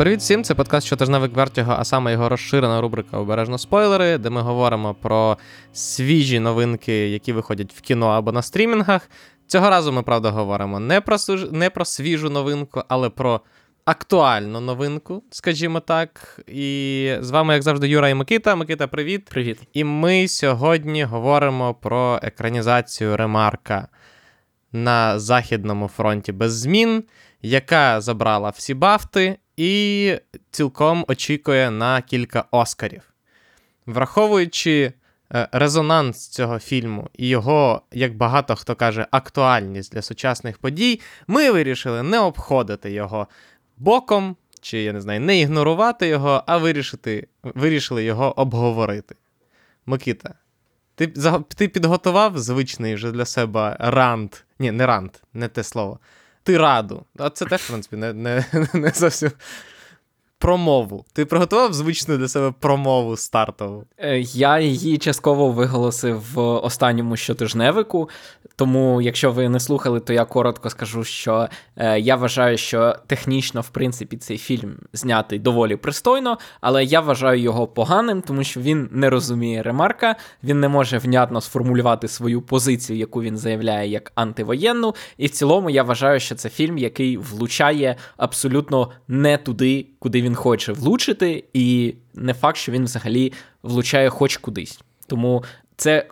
Привіт всім, це подкаст щотижневик Вертіго, а саме його розширена рубрика Обережно спойлери, де ми говоримо про свіжі новинки, які виходять в кіно або на стрімінгах. Цього разу ми правда говоримо не про не про свіжу новинку, але про актуальну новинку, скажімо так. І з вами, як завжди, Юра і Микита. Микита, привіт. Привіт. І ми сьогодні говоримо про екранізацію Ремарка на Західному фронті без змін, яка забрала всі бафти і цілком очікує на кілька Оскарів. Враховуючи е, резонанс цього фільму і його, як багато хто каже, актуальність для сучасних подій, ми вирішили не обходити його боком, чи, я не знаю, не ігнорувати його, а вирішити, вирішили його обговорити. Микита, ти ти підготував звичний вже для себе рант. Ні, не рант, не те слово тираду. А це теж, в принципі, не не, не зовсім промову. Ти приготував звичну для себе промову стартову? Е, я її частково виголосив в останньому щотижневику. Тому, якщо ви не слухали, то я коротко скажу, що е, я вважаю, що технічно, в принципі, цей фільм знятий доволі пристойно, але я вважаю його поганим, тому що він не розуміє ремарка, він не може внятно сформулювати свою позицію, яку він заявляє як антивоєнну. І в цілому я вважаю, що це фільм, який влучає абсолютно не туди, куди він хоче влучити, і не факт, що він взагалі влучає хоч кудись. Тому це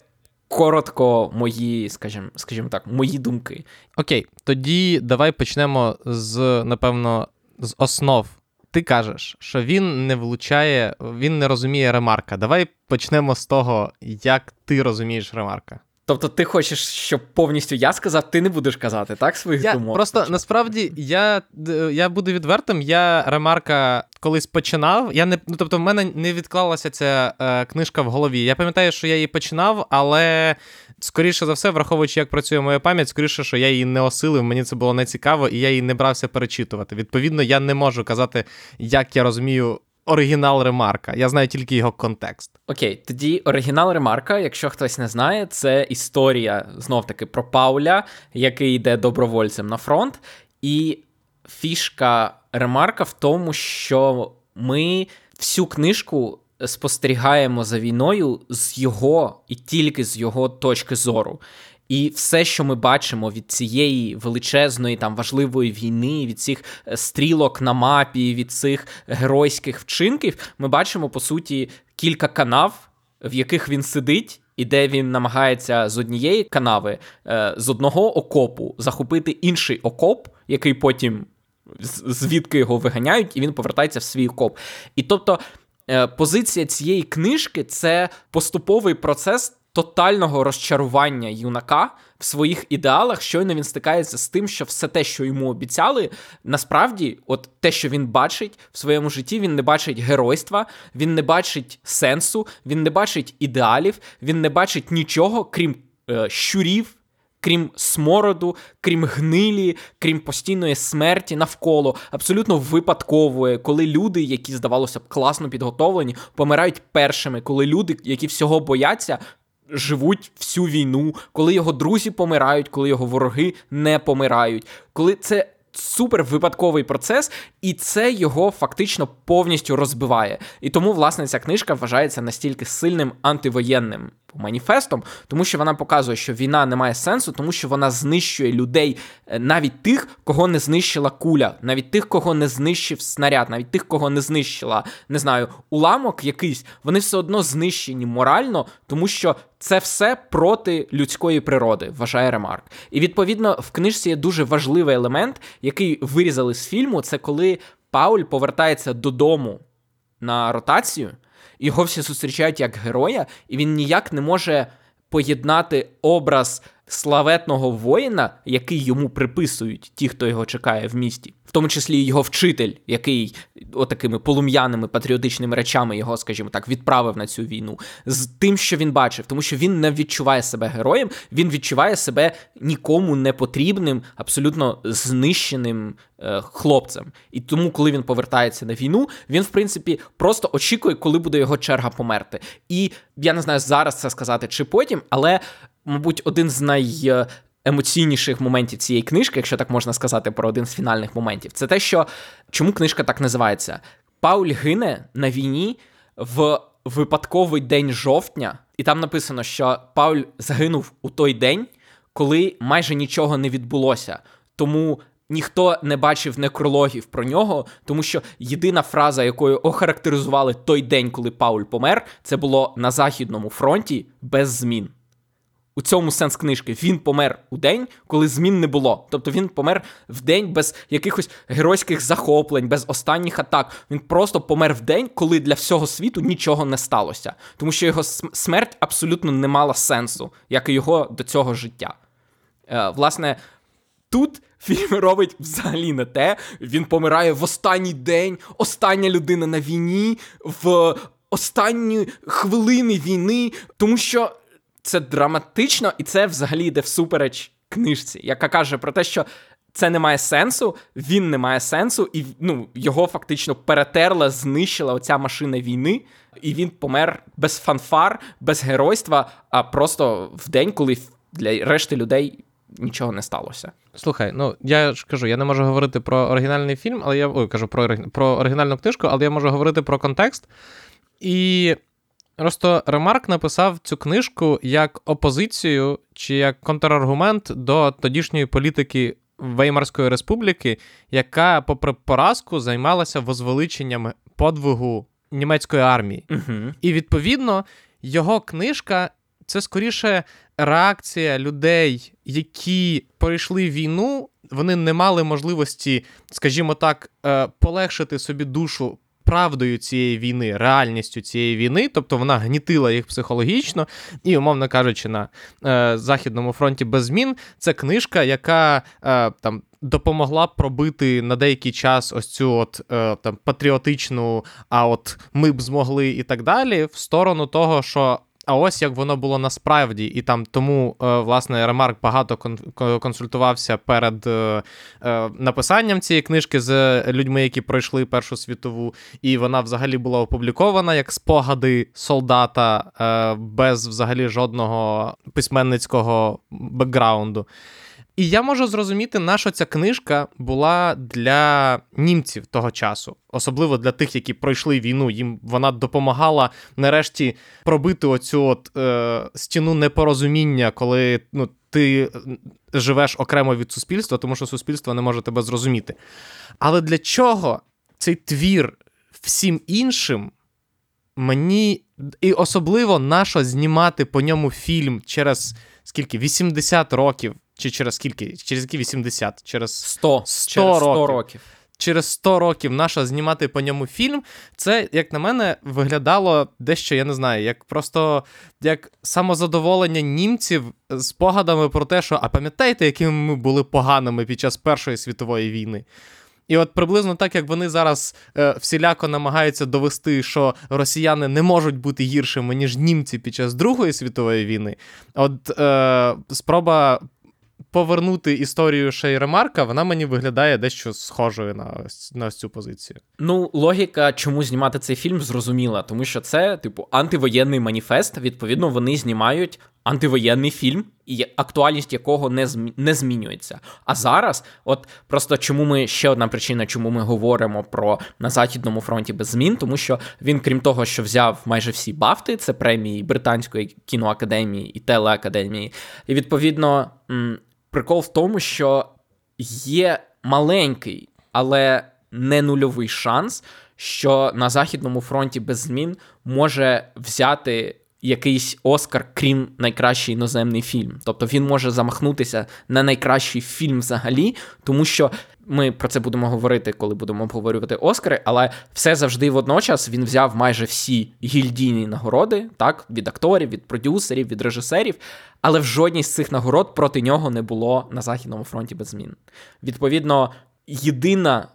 коротко мої, скажімо, скажімо так, мої думки. Окей, тоді давай почнемо з, напевно, з основ. Ти кажеш, що він не влучає, він не розуміє ремарка. Давай почнемо з того, як ти розумієш ремарка. Тобто, ти хочеш, щоб повністю я сказав, ти не будеш казати, так? Своїх я, думок? Просто насправді я я буду відвертим. Я ремарка колись починав. Я не ну, тобто, в мене не відклалася ця е, книжка в голові. Я пам'ятаю, що я її починав, але скоріше за все, враховуючи, як працює моя пам'ять, скоріше, що я її не осилив. Мені це було не цікаво, і я її не брався перечитувати. Відповідно, я не можу казати, як я розумію оригінал ремарка. Я знаю тільки його контекст. Окей, тоді оригінал ремарка, якщо хтось не знає, це історія знов-таки про Пауля, який йде добровольцем на фронт. І фішка ремарка в тому, що ми всю книжку. Спостерігаємо за війною з його і тільки з його точки зору. І все, що ми бачимо від цієї величезної там важливої війни, від цих е, стрілок на мапі, від цих геройських вчинків, ми бачимо по суті кілька канав, в яких він сидить. І де він намагається з однієї канави, е, з одного окопу захопити інший окоп, який потім звідки його виганяють, і він повертається в свій окоп. І тобто е, позиція цієї книжки це поступовий процес тотального розчарування юнака в своїх ідеалах, щойно він стикається з тим, що все те, що йому обіцяли, насправді, от те, що він бачить в своєму житті, він не бачить геройства, він не бачить сенсу, він не бачить ідеалів, він не бачить нічого, крім е, щурів. Крім смороду, крім гнилі, крім постійної смерті навколо, абсолютно випадкової, коли люди, які здавалося б класно підготовлені, помирають першими, коли люди, які всього бояться, живуть всю війну, коли його друзі помирають, коли його вороги не помирають, коли це. Супер випадковий процес, і це його фактично повністю розбиває. І тому, власне, ця книжка вважається настільки сильним антивоєнним маніфестом, тому що вона показує, що війна не має сенсу, тому що вона знищує людей, е, навіть тих, кого не знищила куля, навіть тих, кого не знищив снаряд, навіть тих, кого не знищила, не знаю, уламок якийсь, вони все одно знищені морально, тому що це все проти людської природи, вважає Ремарк. І відповідно в книжці є дуже важливий елемент, який вирізали з фільму. Це коли Пауль повертається додому на ротацію. Його всі зустрічають як героя, і він ніяк не може поєднати образ славетного воїна, який йому приписують ті, хто його чекає в місті, в тому числі його вчитель, який отакими полум'яними патріотичними речами його, скажімо так, відправив на цю війну, з тим, що він бачив, тому що він не відчуває себе героєм, він відчуває себе нікому не потрібним, абсолютно знищеним е, хлопцем. І тому, коли він повертається на війну, він, в принципі, просто очікує, коли буде його черга померти. І я не знаю зараз це сказати чи потім, але мабуть, один з най. емоційніших моментів цієї книжки, якщо так можна сказати, про один з фінальних моментів, це те, що чому книжка так називається? Пауль гине на війні в випадковий день жовтня, і там написано, що Пауль загинув у той день, коли майже нічого не відбулося. Тому ніхто не бачив некрологів про нього, тому що єдина фраза, якою охарактеризували той день, коли Пауль помер, це було на Західному фронті без змін. У цьому сенс книжки. Він помер у день, коли змін не було. Тобто він помер в день без якихось геройських захоплень, без останніх атак. Він просто помер в день, коли для всього світу нічого не сталося. Тому що його смерть абсолютно не мала сенсу, як і його до цього життя. Е, Власне, тут фільм робить взагалі не те. Він помирає в останній день, остання людина на війні, в останні хвилини війни, тому що це драматично, і це взагалі йде всупереч книжці, яка каже про те, що це не має сенсу, він не має сенсу, і ну, його фактично перетерла, знищила оця машина війни, і він помер без фанфар, без геройства, а просто в день, коли для решти людей. Нічого не сталося. Слухай, ну я ж кажу, я не можу говорити про оригінальний фільм, але я ой, кажу про про оригінальну книжку, але я можу говорити про контекст. І Просто Ремарк написав цю книжку як опозицію чи як контраргумент до тодішньої політики Веймарської республіки, яка, попри поразку, займалася возвеличенням подвигу німецької армії. uh І відповідно його книжка це скоріше реакція людей, які пройшли війну. Вони не мали можливості, скажімо так, е, полегшити собі душу правдою цієї війни, реальністю цієї війни, тобто вона гнітила їх психологічно, і, умовно кажучи, на е, Західному фронті без змін це книжка, яка е, там. Допомогла пробити на деякий час ось цю от е, там патріотичну, а от ми б змогли і так далі, в сторону того, що а ось як воно було насправді, і там тому, е, власне, Ремарк багато консультувався перед е, е, написанням цієї книжки з людьми, які пройшли Першу світову, і вона взагалі була опублікована як спогади солдата без взагалі жодного письменницького бекграунду. І я можу зрозуміти, на що ця книжка була для німців того часу, особливо для тих, які пройшли війну. Їм вона допомагала нарешті пробити оцю от е, стіну непорозуміння, коли ну, ти живеш окремо від суспільства, тому що суспільство не може тебе зрозуміти. Але для чого цей твір всім іншим? Мені і особливо нащо знімати по ньому фільм через скільки 80 років чи через скільки? Через які 80? Через 100 100, через 100 років. років. Через 100 років наша знімати по ньому фільм, це, як на мене, виглядало дещо, я не знаю, як просто як самозадоволення німців з спогадами про те, що а пам'ятаєте, якими ми були поганими під час Першої світової війни? І от приблизно так, як вони зараз е, всіляко намагаються довести, що росіяни не можуть бути гіршими, ніж німці під час Другої світової війни, от е, спроба повернути історію Шейремарка, вона мені виглядає дещо схожою на на цю позицію. Ну, логіка, чому знімати цей фільм, зрозуміла, тому що це, типу, антивоєнний маніфест. Відповідно, вони знімають антивоєнний фільм, і актуальність якого не змі... не змінюється. А зараз, от просто чому ми ще одна причина, чому ми говоримо про на західному фронті без змін, тому що він, крім того, що взяв майже всі бафти, це премії Британської кіноакадемії і телеакадемії, і відповідно прикол в тому, що є маленький, але не нульовий шанс, що на Західному фронті без змін може взяти. Якийсь Оскар, крім найкращий іноземний фільм. Тобто він може замахнутися на найкращий фільм взагалі, тому що ми про це будемо говорити, коли будемо обговорювати Оскари, але все завжди водночас він взяв майже всі гільдійні нагороди, так, від акторів, від продюсерів, від режисерів, але в жодній з цих нагород проти нього не було на Західному фронті без змін. Відповідно, єдина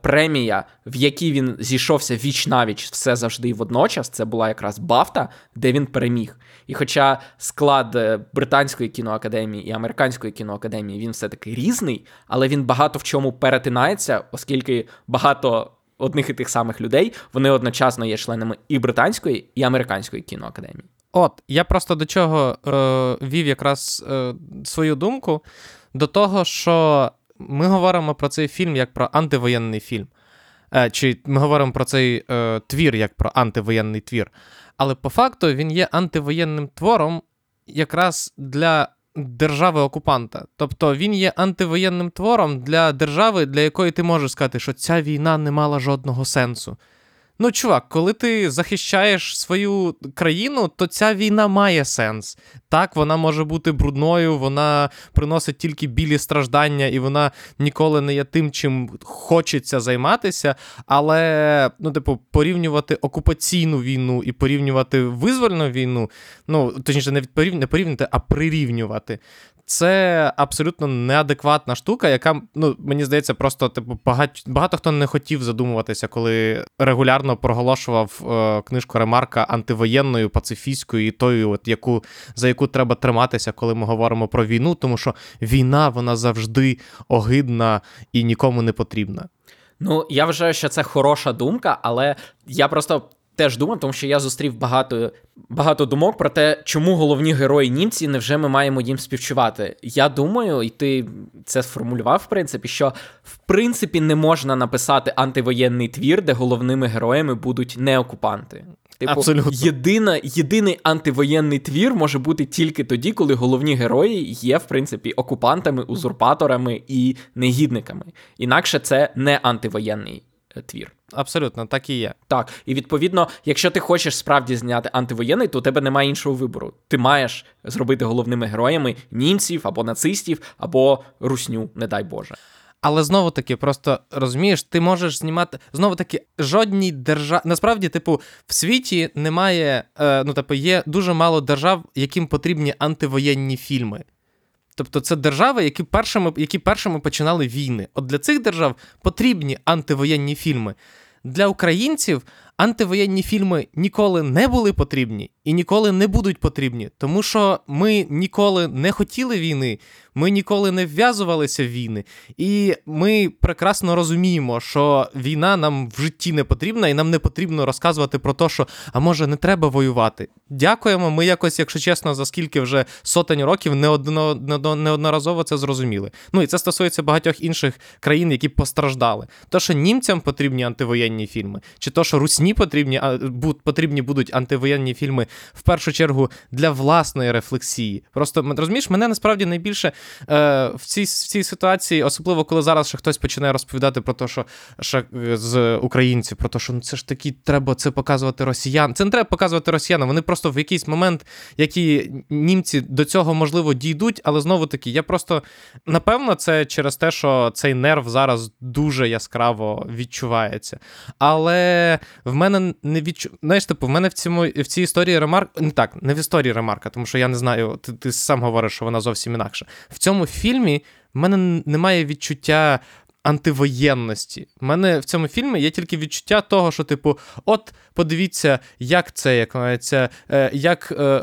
премія, в якій він зійшовся віч навіч все завжди і водночас, це була якраз Бафта, де він переміг. І хоча склад е, британської кіноакадемії і американської кіноакадемії він все-таки різний, але він багато в чому перетинається, оскільки багато одних і тих самих людей вони одночасно є членами і британської, і американської кіноакадемії. От, я просто до чого е, вів якраз е, свою думку, до того, що ми говоримо про цей фільм як про антивоєнний фільм. Е, Чи ми говоримо про цей е, твір як про антивоєнний твір. Але по факту він є антивоєнним твором якраз для держави-окупанта. Тобто він є антивоєнним твором для держави, для якої ти можеш сказати, що ця війна не мала жодного сенсу. Ну, чувак, коли ти захищаєш свою країну, то ця війна має сенс. Так, вона може бути брудною, вона приносить тільки білі страждання, і вона ніколи не є тим, чим хочеться займатися. Але, ну, типу, порівнювати окупаційну війну і порівнювати визвольну війну, ну, точніше, не порівнювати, а прирівнювати це абсолютно неадекватна штука, яка, ну, мені здається, просто типу, багато, багато хто не хотів задумуватися, коли регулярно проголошував е, книжку Ремарка антивоєнною, пацифістською і тою, от яку, за яку треба триматися, коли ми говоримо про війну, тому що війна вона завжди огидна і нікому не потрібна. Ну, я вважаю, що це хороша думка, але я просто теж думав, тому що я зустрів багато багато думок про те, чому головні герої німці невже ми маємо їм співчувати. Я думаю, і ти це сформулював, в принципі, що в принципі не можна написати антивоєнний твір, де головними героями будуть не окупанти. Типу, Абсолютно. Єдина, єдиний антивоєнний твір може бути тільки тоді, коли головні герої є, в принципі, окупантами, узурпаторами і негідниками. Інакше це не антивоєнний твір. Абсолютно, так і є. Так, і відповідно, якщо ти хочеш справді зняти антивоєнний, то у тебе немає іншого вибору. Ти маєш зробити головними героями німців або нацистів, або русню, не дай Боже. Але знову таки, просто розумієш, ти можеш знімати знову таки жодній державі. Насправді, типу, в світі немає, е, ну типу, є дуже мало держав, яким потрібні антивоєнні фільми. Тобто це держави, які першими які першими починали війни. От для цих держав потрібні антивоєнні фільми. Для українців антивоєнні фільми ніколи не були потрібні і ніколи не будуть потрібні, тому що ми ніколи не хотіли війни, ми ніколи не вв'язувалися в війни, і ми прекрасно розуміємо, що війна нам в житті не потрібна, і нам не потрібно розказувати про те, що а може не треба воювати. Дякуємо. Ми якось, якщо чесно, за скільки вже сотень років неодно, неодноразово це зрозуміли. Ну і це стосується багатьох інших країн, які постраждали. То, що німцям потрібні антивоєнні фільми, чи то, що русні потрібні, а, потрібні будуть антивоєнні фільми в першу чергу для власної рефлексії. Просто розумієш, мене насправді найбільше е, в цій в цій ситуації, особливо коли зараз ще хтось починає розповідати про те, що ще з українців, про те, що ну це ж таки треба це показувати росіян. Це не треба показувати росіянам. Вони просто в якийсь момент, які німці до цього можливо дійдуть, але знову таки, я просто напевно, це через те, що цей нерв зараз дуже яскраво відчувається. Але в мене не відчу... Знаєш, типу, в мене в цьому в цій історії ремарк. Не так, не в історії ремарка, тому що я не знаю, ти, ти сам говориш, що вона зовсім інакша. В цьому фільмі в мене немає відчуття. Антивоєнності. У мене в цьому фільмі є тільки відчуття того, що, типу, от подивіться, як це, як це, як е,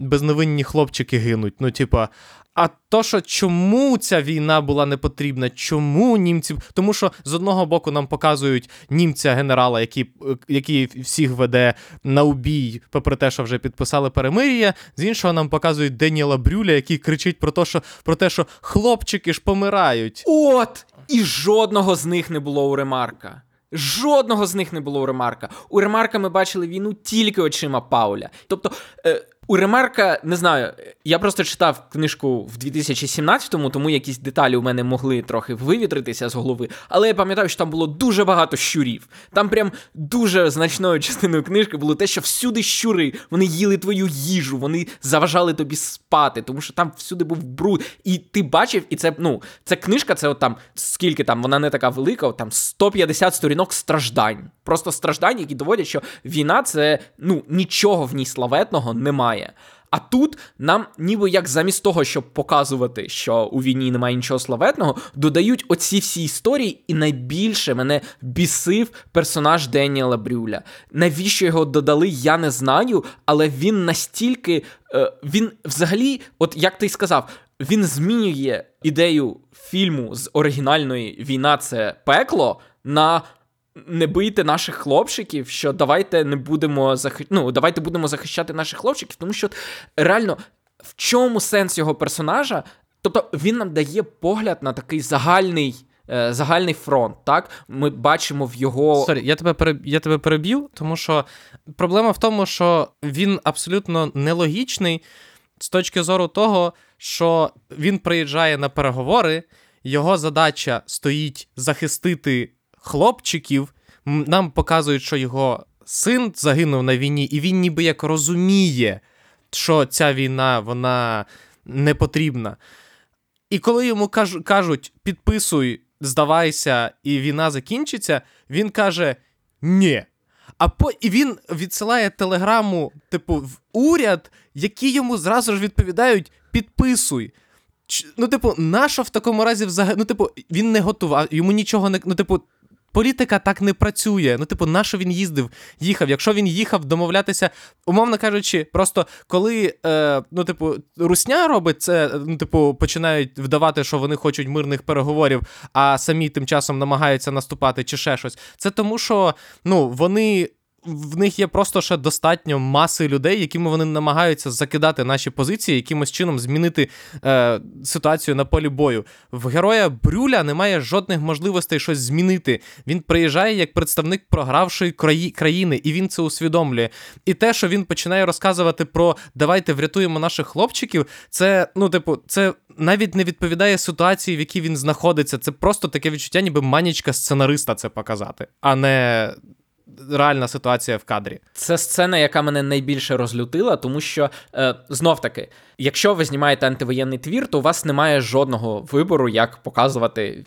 безневинні хлопчики гинуть. Ну, типа, а то, що чому ця війна була не потрібна, чому німці. Тому що з одного боку нам показують німця генерала, який який всіх веде на убій, попри те, що вже підписали перемир'я. З іншого нам показують Деніела Брюля, який кричить про те, що про те, що хлопчики ж помирають. От! І жодного з них не було у Ремарка. Жодного з них не було у Ремарка. У Ремарка ми бачили війну тільки очима Пауля. Тобто. Е... У Ремарка, не знаю, я просто читав книжку в 2017-му, тому якісь деталі у мене могли трохи вивітритися з голови. Але я пам'ятаю, що там було дуже багато щурів. Там прям дуже значною частиною книжки було те, що всюди щури, вони їли твою їжу, вони заважали тобі спати, тому що там всюди був бруд. І ти бачив, і це ну, це книжка, це от там скільки там, вона не така велика, от там 150 сторінок страждань. Просто страждань, які доводять, що війна це ну нічого в ній славетного немає немає. А тут нам, ніби як замість того, щоб показувати, що у війні немає нічого славетного, додають оці всі історії, і найбільше мене бісив персонаж Деніела Брюля. Навіщо його додали, я не знаю, але він настільки. Е, він взагалі, от як ти й сказав, він змінює ідею фільму з оригінальної війна це пекло на не бийте наших хлопчиків, що давайте не будемо захи... ну, давайте будемо захищати наших хлопчиків, тому що реально в чому сенс його персонажа? Тобто він нам дає погляд на такий загальний. Е, загальний фронт, так ми бачимо в його. Sorry, я тебе переб... я тебе переб'ю, тому що проблема в тому, що він абсолютно нелогічний з точки зору того, що він приїжджає на переговори, його задача стоїть захистити хлопчиків. Нам показують, що його син загинув на війні, і він ніби як розуміє, що ця війна вона не потрібна. І коли йому кажуть, підписуй, здавайся, і війна закінчиться, він каже: ні. А по і він відсилає телеграму, типу, в уряд, які йому зразу ж відповідають: підписуй. Ну, типу, нащо в такому разі взагалі? Ну, типу, він не готував, йому нічого не. Ну, типу, політика так не працює. Ну, типу, на що він їздив, їхав? Якщо він їхав домовлятися, умовно кажучи, просто коли е, ну, типу, Русня робить це, ну, типу, починають вдавати, що вони хочуть мирних переговорів, а самі тим часом намагаються наступати чи ще щось. Це тому, що ну, вони в них є просто ще достатньо маси людей, якими вони намагаються закидати наші позиції, якимось чином змінити е, ситуацію на полі бою. В героя Брюля немає жодних можливостей щось змінити. Він приїжджає як представник програвшої краї, країни, і він це усвідомлює. І те, що він починає розказувати про давайте врятуємо наших хлопчиків, це ну, типу, це. Навіть не відповідає ситуації, в якій він знаходиться. Це просто таке відчуття, ніби манічка сценариста це показати, а не реальна ситуація в кадрі. Це сцена, яка мене найбільше розлютила, тому що е, знов таки, якщо ви знімаєте антивоєнний твір, то у вас немає жодного вибору, як показувати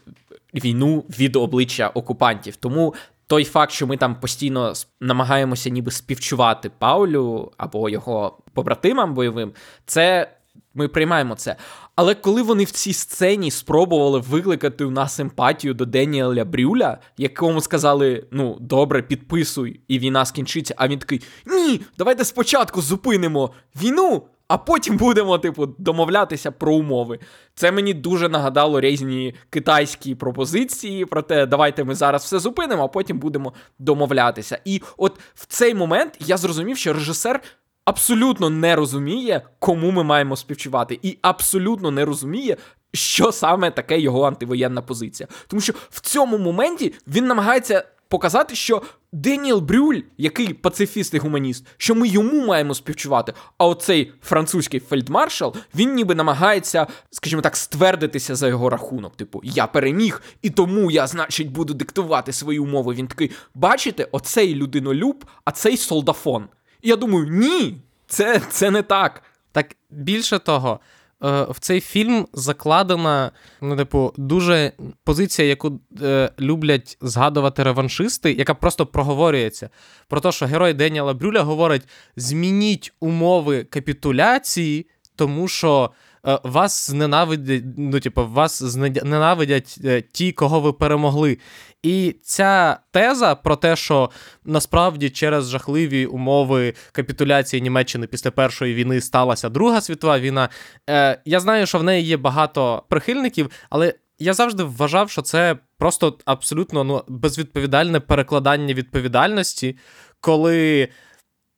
війну від обличчя окупантів. Тому. Той факт, що ми там постійно намагаємося ніби співчувати Паулю або його побратимам бойовим, це ми приймаємо це. Але коли вони в цій сцені спробували викликати у нас емпатію до Деніеля Брюля, якому сказали: ну, добре, підписуй, і війна скінчиться, а він такий: Ні, давайте спочатку зупинимо війну, а потім будемо, типу, домовлятися про умови. Це мені дуже нагадало різні китайські пропозиції про те, давайте ми зараз все зупинимо, а потім будемо домовлятися. І от в цей момент я зрозумів, що режисер абсолютно не розуміє, кому ми маємо співчувати, і абсолютно не розуміє. Що саме таке його антивоєнна позиція? Тому що в цьому моменті він намагається показати, що Деніел Брюль, який пацифіст і гуманіст, що ми йому маємо співчувати. А оцей французький фельдмаршал, він ніби намагається, скажімо так, ствердитися за його рахунок. Типу, я переміг, і тому я, значить, буду диктувати свої умови. Він такий, бачите, оцей людинолюб, а цей солдафон. І я думаю, ні, це, це не так. Так більше того. Е, в цей фільм закладена, ну, типу, дуже позиція, яку е, люблять згадувати реваншисти, яка просто проговорюється. Про те, що герой Деніела Брюля говорить: змініть умови капітуляції, тому що вас зненавидять, ну, типу, вас зненавидять е, ті, кого ви перемогли. І ця теза про те, що насправді через жахливі умови капітуляції Німеччини після першої війни сталася Друга світова війна. Е, Я знаю, що в неї є багато прихильників, але я завжди вважав, що це просто абсолютно ну, безвідповідальне перекладання відповідальності, коли,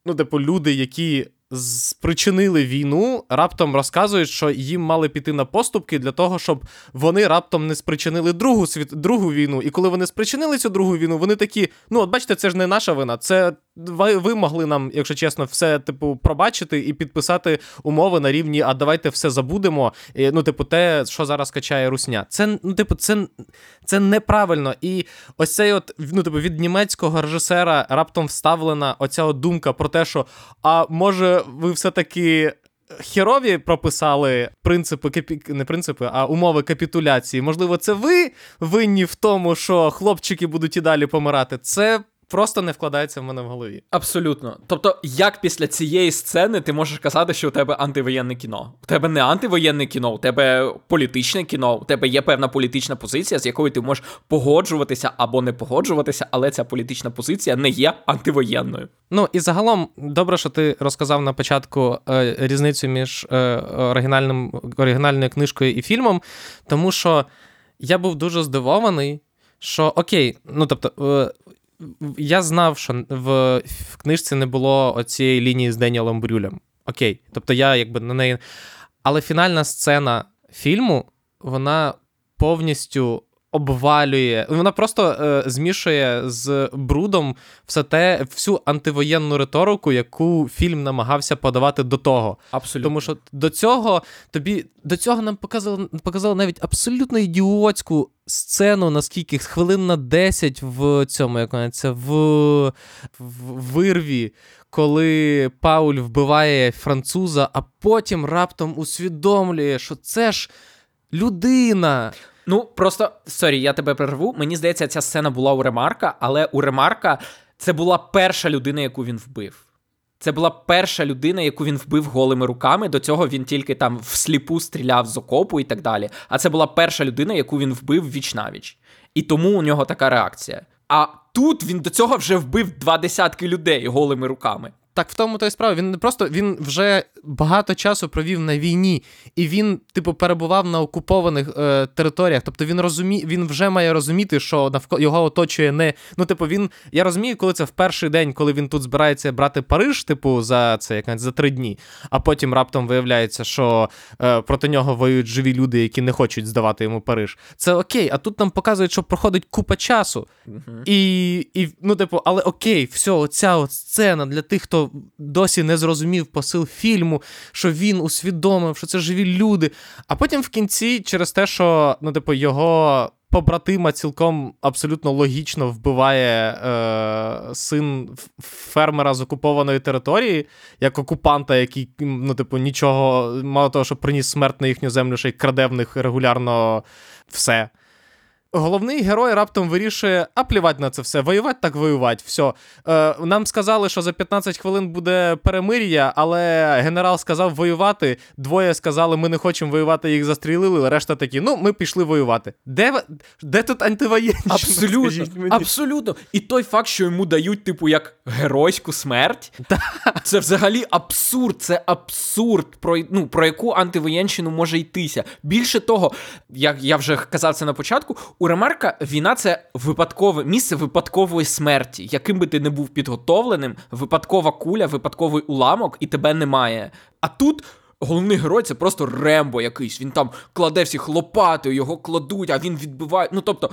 ну, типу, люди, які спричинили війну, раптом розказують, що їм мали піти на поступки для того, щоб вони раптом не спричинили другу світ, другу війну. І коли вони спричинили цю другу війну, вони такі: ну, от бачите, це ж не наша вина. Це ви, ви могли нам, якщо чесно, все типу пробачити і підписати умови на рівні, а давайте все забудемо. І, Ну, типу, те, що зараз качає Русня. Це ну, типу, це це неправильно. І ось цей от ну, типу, від німецького режисера раптом вставлена оця от думка про те, що а може ви все-таки. Херові прописали принципи капі... не принципи, а умови капітуляції. Можливо, це ви винні в тому, що хлопчики будуть і далі помирати. Це просто не вкладається в мене в голові. Абсолютно. Тобто, як після цієї сцени ти можеш казати, що у тебе антивоєнне кіно? У тебе не антивоєнне кіно, у тебе політичне кіно, у тебе є певна політична позиція, з якою ти можеш погоджуватися або не погоджуватися, але ця політична позиція не є антивоєнною. Ну і загалом, добре, що ти розказав на початку е, різницю між е, оригінальним оригінальною книжкою і фільмом, тому що я був дуже здивований, що окей, ну тобто. Я знав, що в, в книжці не було оцієї лінії з Деніелом Брюлем. Окей. Тобто я якби на неї. Але фінальна сцена фільму, вона повністю обвалює, вона просто е, змішує з брудом все те, всю антивоєнну риторику, яку фільм намагався подавати до того. Абсолютно. Тому що до цього тобі до цього нам показали показали навіть абсолютно ідіотську сцену, на скільки хвилин на 10 в цьому, як це в, в вирві. Коли Пауль вбиває француза, а потім раптом усвідомлює, що це ж людина. Ну, просто sorry, я тебе перерву. Мені здається, ця сцена була у Ремарка, але у Ремарка це була перша людина, яку він вбив. Це була перша людина, яку він вбив голими руками. До цього він тільки там всліпу стріляв з окопу і так далі. А це була перша людина, яку він вбив віч навіч. І тому у нього така реакція. А тут він до цього вже вбив два десятки людей голими руками. Так в тому то й справа. Він не просто він вже багато часу провів на війні, і він, типу, перебував на окупованих е, територіях. Тобто він розумі, він вже має розуміти, що навколо його оточує не. Ну, типу, він. Я розумію, коли це в перший день, коли він тут збирається брати Париж, типу, за це як за три дні, а потім раптом виявляється, що е, проти нього воюють живі люди, які не хочуть здавати йому Париж. Це окей, а тут нам показують, що проходить купа часу. Uh-huh. І, і, ну, типу, але окей, все, оця от сцена для тих, хто досі не зрозумів посил фільму, що він усвідомив, що це живі люди. А потім в кінці, через те, що ну, типу, його. Побратима цілком абсолютно логічно вбиває е, син фермера з окупованої території, як окупанта, який, ну, типу, нічого, мало того, що приніс смерть на їхню землю, ще й краде в них регулярно все. Головний герой раптом вирішує, а плівати на це все, воювати так воювати. Все. Е, Нам сказали, що за 15 хвилин буде перемир'я, але генерал сказав воювати. Двоє сказали, ми не хочемо воювати, їх застрілили. Решта такі, ну, ми пішли воювати. Де де тут антивоєнність? Абсолютно. Абсолютно. І той факт, що йому дають, типу, як геройську смерть, це взагалі абсурд. Це абсурд, про ну, про яку антивоєнщину може йтися. Більше того, як я вже казав це на початку. У Ремарка війна це випадкове місце випадкової смерті. Яким би ти не був підготовленим, випадкова куля, випадковий уламок, і тебе немає. А тут. Головний герой це просто Рембо якийсь. Він там кладе всіх лопатою, його кладуть, а він відбиває. Ну тобто,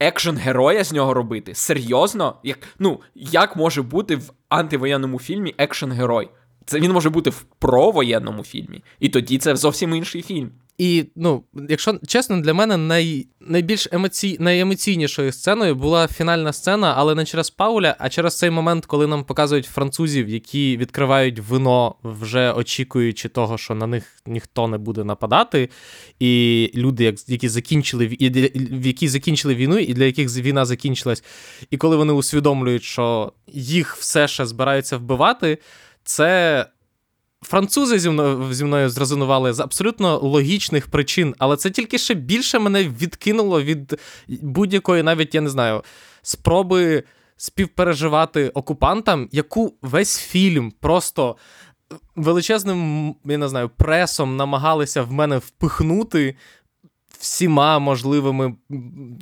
екшен героя з нього робити. Серйозно? Як ну, як може бути в антивоєнному фільмі екшен герой? Це він може бути в провоєнному фільмі. І тоді це зовсім інший фільм. І, ну, якщо чесно, для мене най, найбільш емоцій, найемоційнішою сценою була фінальна сцена, але не через Пауля, а через цей момент, коли нам показують французів, які відкривають вино, вже очікуючи того, що на них ніхто не буде нападати. І люди, які закінчили які закінчили війну, і для яких війна закінчилась, і коли вони усвідомлюють, що їх все ще збираються вбивати, це. Французи зі мною зі мною зрезонували з абсолютно логічних причин, але це тільки ще більше мене відкинуло від будь-якої, навіть я не знаю, спроби співпереживати окупантам, яку весь фільм просто величезним, я не знаю, пресом намагалися в мене впихнути всіма можливими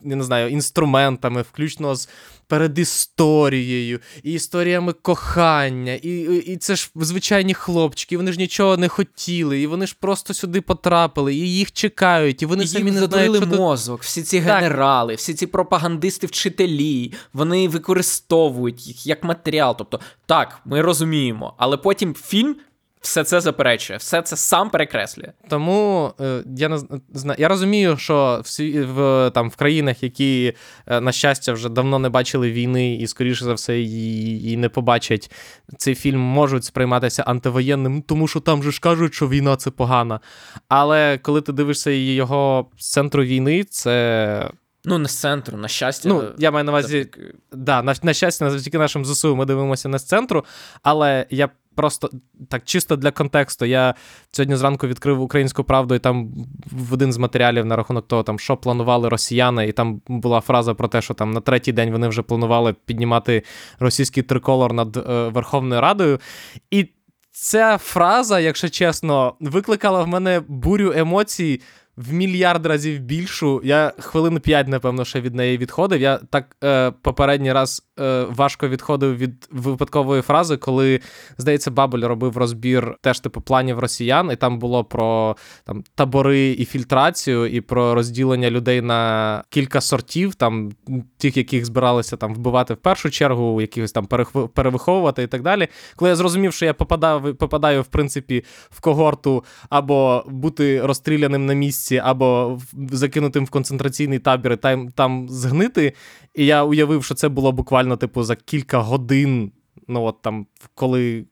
я не знаю, інструментами, включно з передісторією, і історіями кохання, і і це ж звичайні хлопчики, вони ж нічого не хотіли, і вони ж просто сюди потрапили, і їх чекають, і вони і самі не знають, що мозок, всі ці генерали, всі ці пропагандисти-вчителі, вони використовують їх як матеріал. Тобто, так, ми розуміємо, але потім фільм все це заперечує, все це сам перекреслює. Тому е, я не знаю. Я розумію, що всі в там в країнах, які, е, на щастя, вже давно не бачили війни, і, скоріше за все, і не побачать цей фільм, можуть сприйматися антивоєнним, тому що там же ж кажуть, що війна це погана. Але коли ти дивишся його з центру війни, це. Ну, не з центру, на щастя. Ну, я маю на увазі, да, на, на щастя, завдяки нашим ЗСУ ми дивимося не з центру, але я просто так чисто для контексту. Я сьогодні зранку відкрив українську правду, і там в один з матеріалів на рахунок того, там що планували росіяни, і там була фраза про те, що там на третій день вони вже планували піднімати російський триколор над е, Верховною Радою. І ця фраза, якщо чесно, викликала в мене бурю емоцій в мільярд разів більшу. Я хвилин п'ять, напевно, ще від неї відходив. Я так е, попередній раз е, важко відходив від випадкової фрази, коли, здається, Бабель робив розбір теж типу планів росіян, і там було про там табори і фільтрацію, і про розділення людей на кілька сортів, там тих, яких збиралися там вбивати в першу чергу, якихось там перевиховувати і так далі. Коли я зрозумів, що я попадав, попадаю, в принципі, в когорту або бути розстріляним на місці, або закинутим в концентраційний табір і там, там згнити. І я уявив, що це було буквально типу за кілька годин ну от там, коли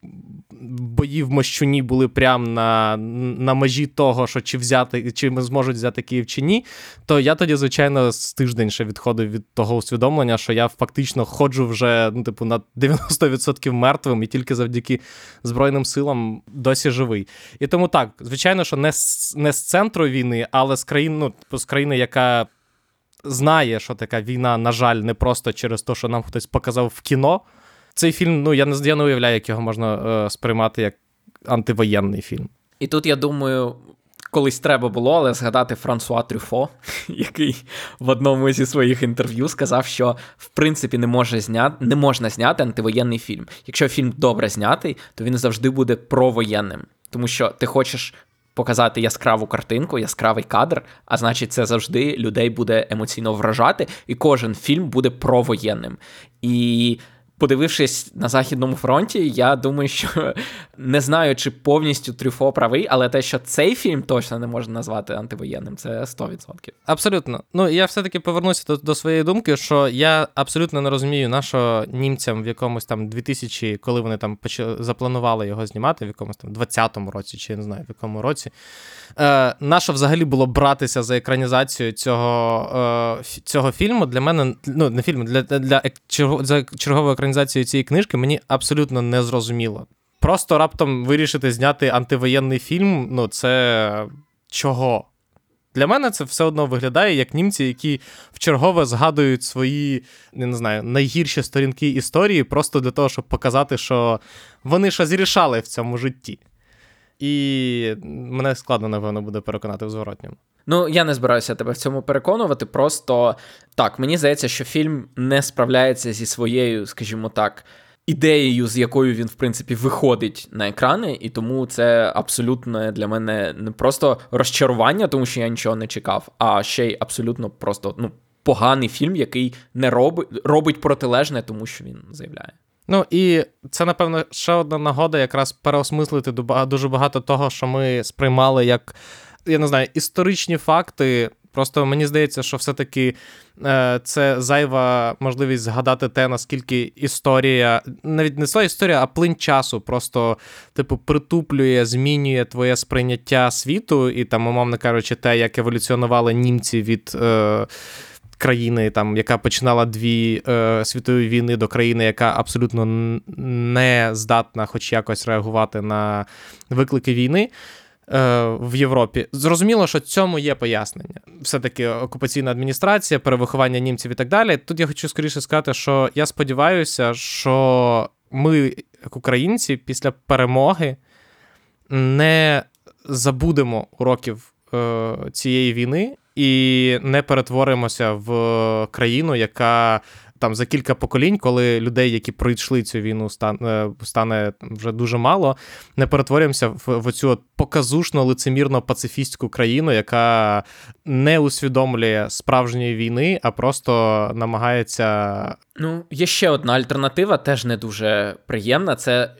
бої в Мощуні були прямо на на межі того, що чи взяти, чи ми зможуть взяти Київ чи ні, то я тоді, звичайно, з тиждень ще відходив від того усвідомлення, що я фактично ходжу вже ну, типу, на 90% мертвим і тільки завдяки Збройним силам досі живий. І тому так, звичайно, що не з, не з центру війни, але з країни, ну, типу, з країни, яка. Знає, що така війна, на жаль, не просто через те, що нам хтось показав в кіно, цей фільм, ну я не я не уявляю, як його можна е, сприймати як антивоєнний фільм. І тут я думаю. Колись треба було, але згадати Франсуа Трюфо, який в одному зі своїх інтерв'ю сказав, що в принципі не може зняти, не можна зняти антивоєнний фільм. Якщо фільм добре знятий, то він завжди буде провоєнним, тому що ти хочеш показати яскраву картинку, яскравий кадр, а значить, це завжди людей буде емоційно вражати, і кожен фільм буде провоєнним. І подивившись на Західному фронті, я думаю, що не знаю, чи повністю Трюфо правий, але те, що цей фільм точно не можна назвати антивоєнним, це 100%. Абсолютно. Ну я все-таки повернуся до, до своєї думки, що я абсолютно не розумію, на що німцям в якомусь там 2000, коли вони там почали запланували його знімати, в якомусь там 20-му році, чи я не знаю, в якому році. Е, на взагалі було братися за екранізацію цього е, цього фільму? Для мене, ну, не фільму, для для, чергової екранізації екранізацію цієї книжки мені абсолютно не зрозуміло. Просто раптом вирішити зняти антивоєнний фільм, ну це чого? Для мене це все одно виглядає як німці, які вчергове згадують свої, не знаю, найгірші сторінки історії, просто для того, щоб показати, що вони щось рішали в цьому житті. І мене складно, напевно, буде переконати в зворотньому. Ну, я не збираюся тебе в цьому переконувати. Просто так, мені здається, що фільм не справляється зі своєю, скажімо так, ідеєю, з якою він, в принципі, виходить на екрани, і тому це абсолютно для мене не просто розчарування, тому що я нічого не чекав, а ще й абсолютно просто ну, поганий фільм, який не робить робить протилежне, тому що він заявляє. Ну і це, напевно, ще одна нагода якраз переосмислити дуже багато того, що ми сприймали як я не знаю, історичні факти. Просто мені здається, що все-таки е, це зайва можливість згадати те, наскільки історія, навіть не своя історія, а плин часу просто, типу, притуплює, змінює твоє сприйняття світу, і там, умовно кажучи, те, як еволюціонували німці від. Е, Країни, там, яка починала дві е, світові війни до країни, яка абсолютно не здатна хоч якось реагувати на виклики війни. Е, в Європі. Зрозуміло, що цьому є пояснення. Все-таки окупаційна адміністрація, перевиховання німців і так далі. Тут я хочу скоріше сказати, що я сподіваюся, що ми, як українці, після перемоги не забудемо уроків е, цієї війни і не перетворимося в країну, яка там за кілька поколінь, коли людей, які пройшли цю війну, стане стане вже дуже мало, не перетворюємося в, в цю показушно лицемірно пацифістську країну, яка не усвідомлює справжньої війни, а просто намагається. Ну, є ще одна альтернатива, теж не дуже приємна. Це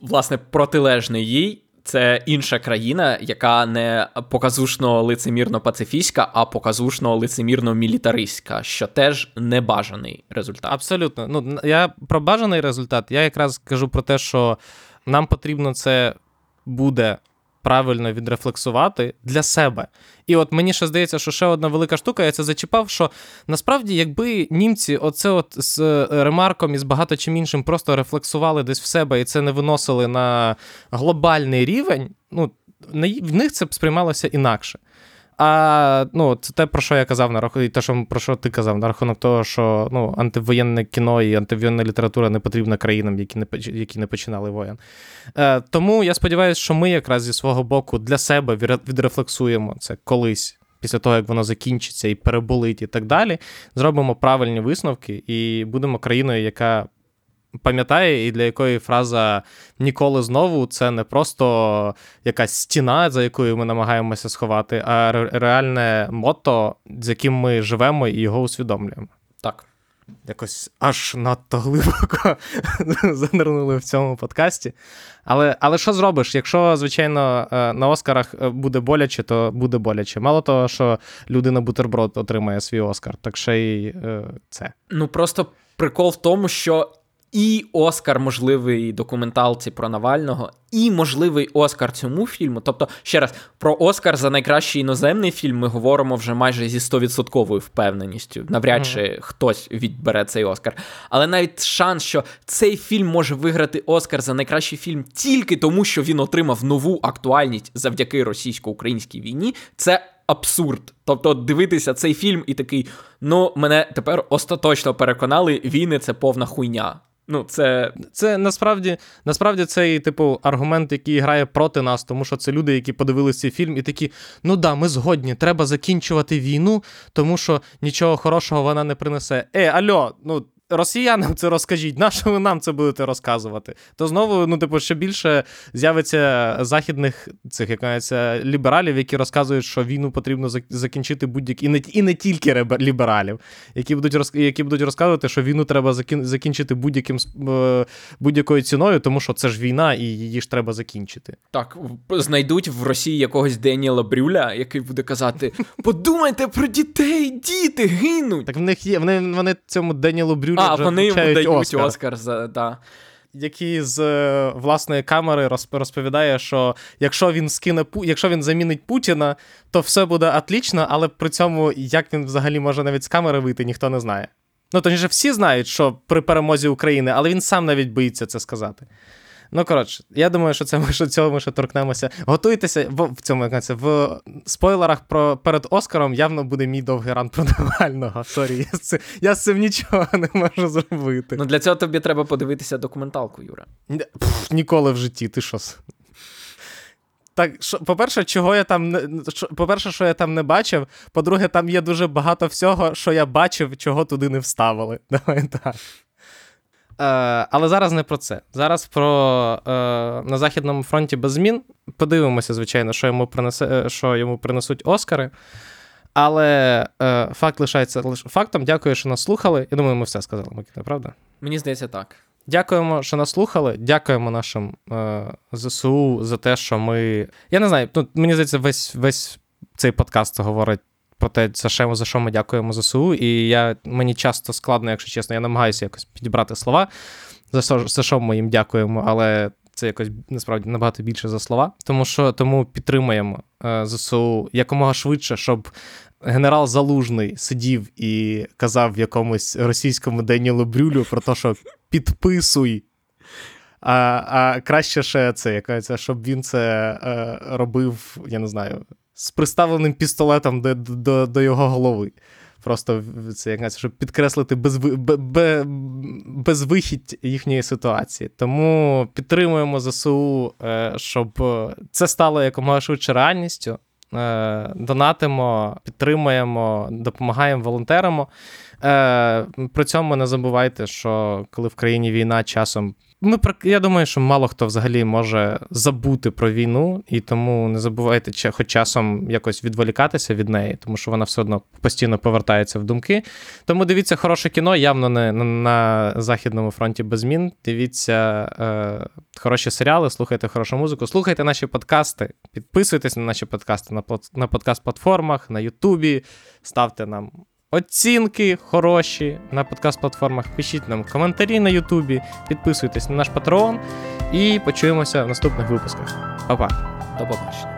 власне протилежний їй це інша країна, яка не показушно лицемірно пацифістська, а показушно лицемірно мілітаристська, що теж небажаний результат. Абсолютно. Ну я про бажаний результат. Я якраз кажу про те, що нам потрібно це буде правильно відрефлексувати для себе. І от мені ще здається, що ще одна велика штука, я це зачіпав, що насправді, якби німці оце от з е, ремарком і з багато чим іншим просто рефлексували десь в себе і це не виносили на глобальний рівень, ну в них це б сприймалося інакше. А ну, це те, про що я казав на рахунок, і те, що про що ти казав, на рахунок того, що ну, антивоєнне кіно і антивоєнна література не потрібна країнам, які не які не починали воєн. Е, Тому я сподіваюся, що ми якраз зі свого боку для себе відрефлексуємо це колись після того, як воно закінчиться і переболить, і так далі, зробимо правильні висновки і будемо країною, яка пам'ятає, і для якої фраза ніколи знову це не просто якась стіна, за якою ми намагаємося сховати, а реальне мото, з яким ми живемо і його усвідомлюємо. Так. Якось аж надто глибоко занирнули в цьому подкасті. Але але що зробиш? Якщо, звичайно, е, на Оскарах е, буде боляче, то буде боляче. Мало того, що людина бутерброд отримає свій Оскар, так ще й е, це. Ну просто прикол в тому, що і Оскар можливий документалці про Навального, і можливий Оскар цьому фільму. Тобто, ще раз, про Оскар за найкращий іноземний фільм ми говоримо вже майже зі 100% впевненістю. Навряд чи mm. хтось відбере цей Оскар. Але навіть шанс, що цей фільм може виграти Оскар за найкращий фільм тільки тому, що він отримав нову актуальність завдяки російсько-українській війні, це. Абсурд. Тобто дивитися цей фільм і такий, ну, мене тепер остаточно переконали, війни це повна хуйня. Ну, це Це насправді насправді цей типу аргумент, який грає проти нас, тому що це люди, які подивилися цей фільм, і такі: ну да, ми згодні, треба закінчувати війну, тому що нічого хорошого вона не принесе. Е, альо, ну росіянам це розкажіть, на що ви нам це будете розказувати? То знову, ну, типу, ще більше з'явиться західних цих як кажеться, лібералів, які розказують, що війну потрібно закінчити будь-які і не і не тільки лібералів, які будуть роз, які будуть розказувати, що війну треба закінчити будь-яким е, будь-якою ціною, тому що це ж війна, і її ж треба закінчити. Так, знайдуть в Росії якогось Деніела Брюля, який буде казати: Подумайте про дітей, діти гинуть. Так в них є вони, вони цьому Деніелу Брюлю а, вже вони йому дають Оскар, Оскар за да. Який з е, власної камери розповідає, що якщо він скине якщо він замінить Путіна, то все буде отлічно, але при цьому як він взагалі може навіть з камери вийти, ніхто не знає. Ну точніше, всі знають, що при перемозі України, але він сам навіть боїться це сказати. Ну, коротше, я думаю, що це ми що цього ми ще торкнемося. Готуйтеся в, в цьому як це, в спойлерах про перед Оскаром явно буде мій довгий rant про Навального. Sorry, я з, я з цим нічого не можу зробити. Ну для цього тобі треба подивитися документалку, Юра. Пф, ніколи в житті, ти що? Так, що, по-перше, чого я там не по-перше, що я там не бачив. По-друге, там є дуже багато всього, що я бачив, чого туди не вставили. Давай так. Е, але зараз не про це. Зараз про е, на Західному фронті без змін. Подивимося, звичайно, що йому принесе, е, що йому принесуть Оскари. Але е, факт лишається лише фактом. Дякую, що нас слухали. Я думаю, ми все сказали, Микита, правда? Мені здається, так. Дякуємо, що нас слухали. Дякуємо нашим е, ЗСУ за те, що ми. Я не знаю, ну, мені здається, весь весь цей подкаст говорить про те, за що, за що ми дякуємо ЗСУ. І я, мені часто складно, якщо чесно, я намагаюся якось підібрати слова, за що, за що ми їм дякуємо, але це якось насправді набагато більше за слова. Тому що тому підтримуємо е, ЗСУ якомога швидше, щоб. Генерал Залужний сидів і казав в якомусь російському Денілу Брюлю про те, що підписуй. А а краще ще це, яка, щоб він це е, робив, я не знаю, з приставленим пістолетом до до, до його голови. Просто це якась, щоб підкреслити безви, бе, безвихідь їхньої ситуації. Тому підтримуємо ЗСУ, е, щоб це стало якомога швидше реальністю. Е, донатимо, підтримуємо, допомагаємо волонтерам. Е, при цьому не забувайте, що коли в країні війна часом ми я думаю, що мало хто взагалі може забути про війну, і тому не забувайте хоч часом якось відволікатися від неї, тому що вона все одно постійно повертається в думки. Тому дивіться хороше кіно, явно не на, Західному фронті без змін. Дивіться е, хороші серіали, слухайте хорошу музику, слухайте наші подкасти, підписуйтесь на наші подкасти на подкаст-платформах, на Ютубі, ставте нам оцінки хороші на подкаст-платформах. Пишіть нам коментарі на Ютубі, підписуйтесь на наш патреон і почуємося в наступних випусках. Па-па. До побачення.